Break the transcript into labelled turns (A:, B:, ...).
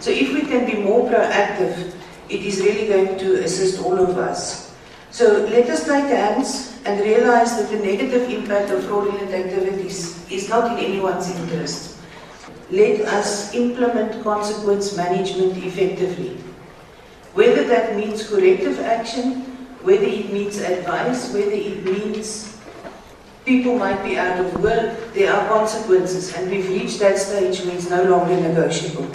A: So if we can be more proactive, it is really going to assist all of us. So let us take hands and realize that the negative impact of fraudulent activities is not in anyone's interest. Let us implement consequence management effectively. Whether that means corrective action, whether it means advice, whether it means people might be out of work, there are consequences and we've reached that stage where it's no longer negotiable.